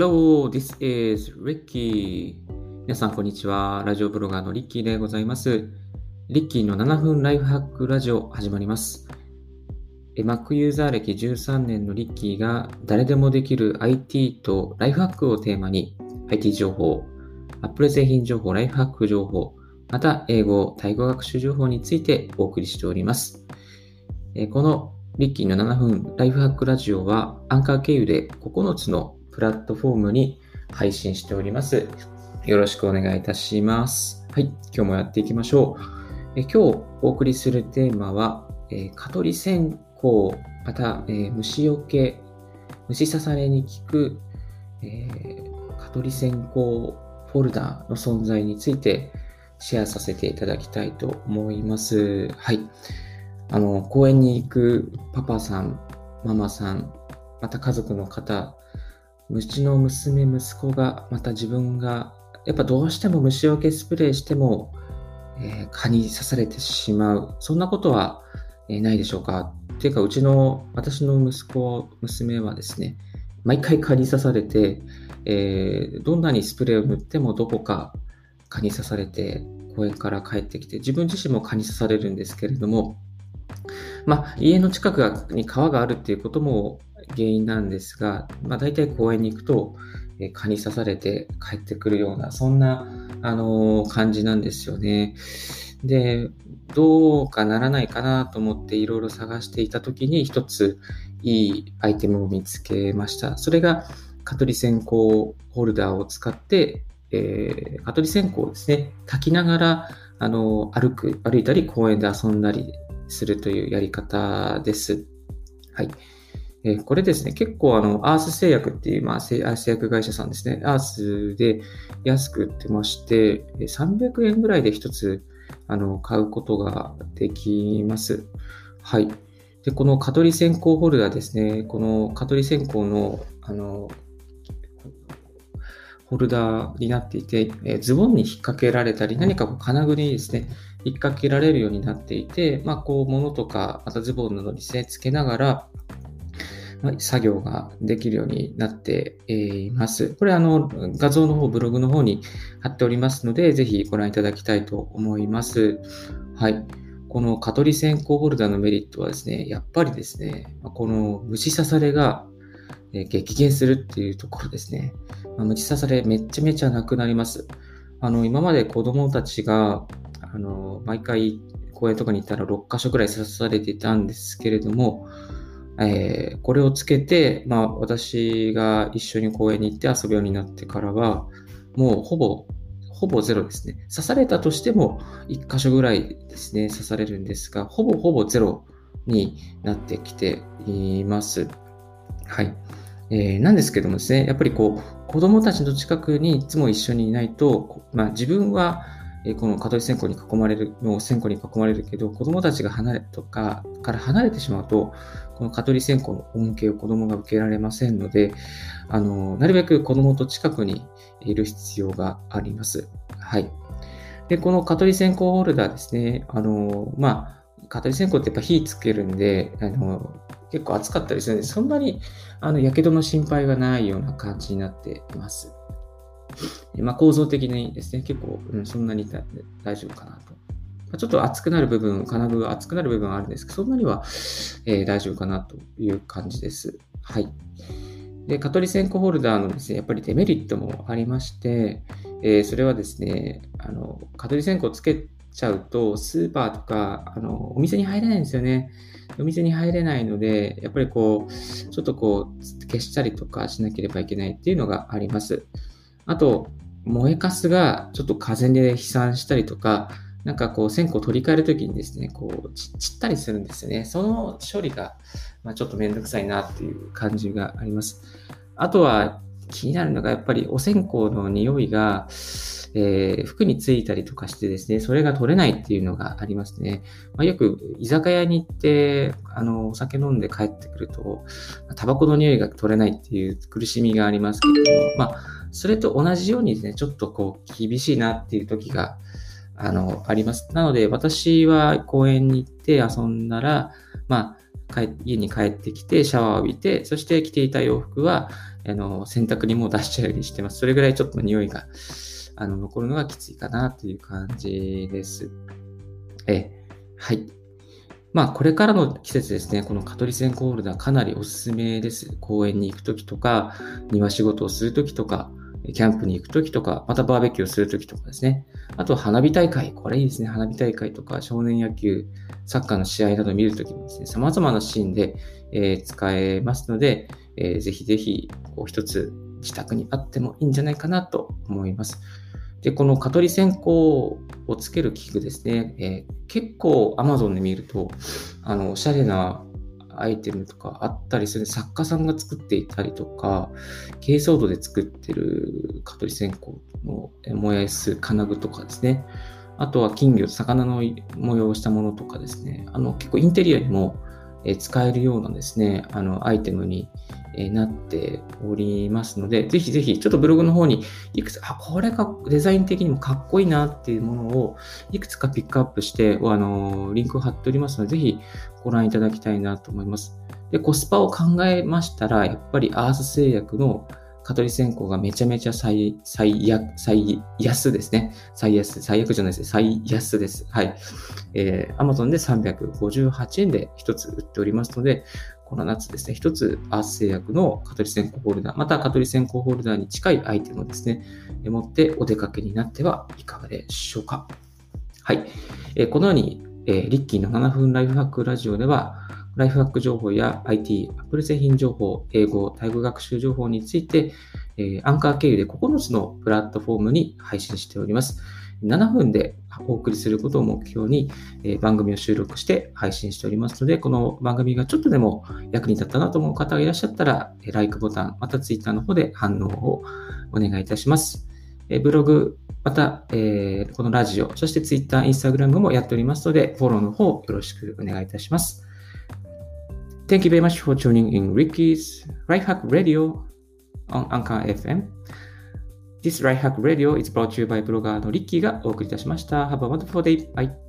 Hello, this is Ricky. 皆さん、こんにちは。ラジオブロガーのリッキーでございます。リッキーの7分ライフハックラジオ始まります。Mac ユーザー歴13年のリッキーが誰でもできる IT とライフハックをテーマに IT 情報、Apple 製品情報、ライフハック情報、また英語、タイ語学習情報についてお送りしております。このリッキーの7分ライフハックラジオはアンカー経由で9つのプラットフォームに配信しております。よろしくお願いいたします。はい、今日もやっていきましょう。え今日お送りするテーマは、え蚊取り線香、また、え虫除け、虫刺されに効く、えー、蚊取り線香フォルダの存在についてシェアさせていただきたいと思います。はい。あの、公園に行くパパさん、ママさん、また家族の方、虫の娘、息子が、また自分が、やっぱどうしても虫除けスプレーしても、えー、蚊に刺されてしまう。そんなことは、えー、ないでしょうかっていうか、うちの、私の息子、娘はですね、毎回蚊に刺されて、えー、どんなにスプレーを塗ってもどこか蚊に刺されて、公園から帰ってきて、自分自身も蚊に刺されるんですけれども、まあ、家の近くに川があるっていうことも原因なんですが、まあ、大体公園に行くと、え蚊に刺されて帰ってくるような、そんな、あのー、感じなんですよね。で、どうかならないかなと思っていろいろ探していたときに一ついいアイテムを見つけました。それが、蚊取り線香ホルダーを使って、えー、蚊取り線香をですね、炊きながら、あのー、歩く、歩いたり公園で遊んだりするというやり方です。はい。えー、これですね、結構あの、アース製薬っていう、まあ、製薬会社さんですね、アースで安く売ってまして、300円ぐらいで一つ、あの、買うことができます。はい。で、この蚊取り線香ホルダーですね、この蚊取り線香の、あの、ホルダーになっていて、えズボンに引っ掛けられたり、何かこう金具にですね、引っ掛けられるようになっていて、まあ、こう、物とか、またズボンなどにせつけながら、作業ができるようになっています。これ、あの、画像の方、ブログの方に貼っておりますので、ぜひご覧いただきたいと思います。はい。この蚊取り線香ホルダーのメリットはですね、やっぱりですね、この虫刺されが激減するっていうところですね。虫刺されめちゃめちゃなくなります。あの、今まで子供たちがあの、毎回公園とかに行ったら6箇所くらい刺されていたんですけれども、えー、これをつけて、まあ、私が一緒に公園に行って遊ぶようになってからは、もうほぼ、ほぼゼロですね。刺されたとしても1箇所ぐらいですね、刺されるんですが、ほぼほぼゼロになってきています。はい。えー、なんですけどもですね、やっぱりこう、子供たちの近くにいつも一緒にいないと、まあ自分はえこの蚊取り線香に囲まれる、の線香に囲まれるけど、子供たちが離れとか、から離れてしまうと、この蚊取り線香の恩恵を子供が受けられませんので、あの、なるべく子供と近くにいる必要があります。はい。で、この蚊取り線香ホルダーですね、あの、まあ、蚊取り線香ってやっぱ火つけるんで、あの、結構暑かったりするんで、そんなに、あの、火傷の心配がないような感じになっています。まあ、構造的にですね、結構、うん、そんなに大丈夫かなと。まあ、ちょっと熱くなる部分、金具が熱くなる部分はあるんですけど、そんなには、えー、大丈夫かなという感じです。はい。で、蚊取り線香ホルダーのですね、やっぱりデメリットもありまして、えー、それはですね、あの、蚊取り線香をつけちゃうと、スーパーとか、あの、お店に入れないんですよね。お店に入れないので、やっぱりこう、ちょっとこう、消したりとかしなければいけないっていうのがあります。あと、燃えかすがちょっと風で飛散したりとか、なんかこう線香取り替えるときにですね、こう散ったりするんですよね。その処理が、まあ、ちょっとめんどくさいなっていう感じがあります。あとは気になるのがやっぱりお線香の匂いが、えー、服についたりとかしてですね、それが取れないっていうのがありますね。まあ、よく居酒屋に行って、あの、お酒飲んで帰ってくると、タバコの匂いが取れないっていう苦しみがありますけども、まあ、それと同じようにですね、ちょっとこう、厳しいなっていう時が、あの、あります。なので、私は公園に行って遊んだら、まあ、家に帰ってきて、シャワーを浴びて、そして着ていた洋服は、あの、洗濯にも出しちゃうようにしてます。それぐらいちょっと匂いが、あの、残るのがきついかなという感じです。え、はい。まあ、これからの季節ですね、この蚊取り線香ホルダーかなりおすすめです。公園に行くときとか、庭仕事をするときとか、キャンプに行くときとか、またバーベキューをするときとかですね。あと、花火大会。これいいですね。花火大会とか、少年野球、サッカーの試合など見るときもですね、様々なシーンで、え、使えますので、えー、ぜひぜひ、こう一つ自宅にあってもいいんじゃないかなと思います。で、この蚊取り線香をつける器具ですね、えー、結構 Amazon で見ると、あの、おしゃれなアイテムとかあったりする作家さんが作っていたりとか、珪藻土で作ってる蚊取り線香の燃やす金具とかですね。あとは金魚、魚の模様をしたものとかですね。あの、結構インテリアにも使えるようなですね、あの、アイテムになっておりますので、ぜひぜひ、ちょっとブログの方にいくつ、あ、これがデザイン的にもかっこいいなっていうものをいくつかピックアップして、あの、リンクを貼っておりますので、ぜひご覧いただきたいなと思います。で、コスパを考えましたら、やっぱりアース製薬の蚊取り線香がめちゃめちゃ最、最安、最安ですね。最安、最悪じゃないです。最安です。はい。えー、Amazon で358円で一つ売っておりますので、この夏ですね、一つアース製薬の蚊取り線香ホルダー、また蚊取り線香ホルダーに近いアイテムをですね、持ってお出かけになってはいかがでしょうか。はい。えー、このように、えー、リッキーの7分ライフハックラジオでは、ライフハック情報や IT、Apple 製品情報、英語、タイ語学習情報について、え、アンカー経由で9つのプラットフォームに配信しております。7分でお送りすることを目標に、え、番組を収録して配信しておりますので、この番組がちょっとでも役に立ったなと思う方がいらっしゃったら、えー、LIKE ボタン、また Twitter の方で反応をお願いいたします。え、ブログ、また、えー、このラジオ、そして Twitter、Instagram もやっておりますので、フォローの方よろしくお願いいたします。Thank you very much for tuning in Ricky's Right Hack Radio on Anchor FM. This Right Hack Radio is brought to you by ブロガーのリッキーがお送りいたしました。Have a wonderful day. Bye.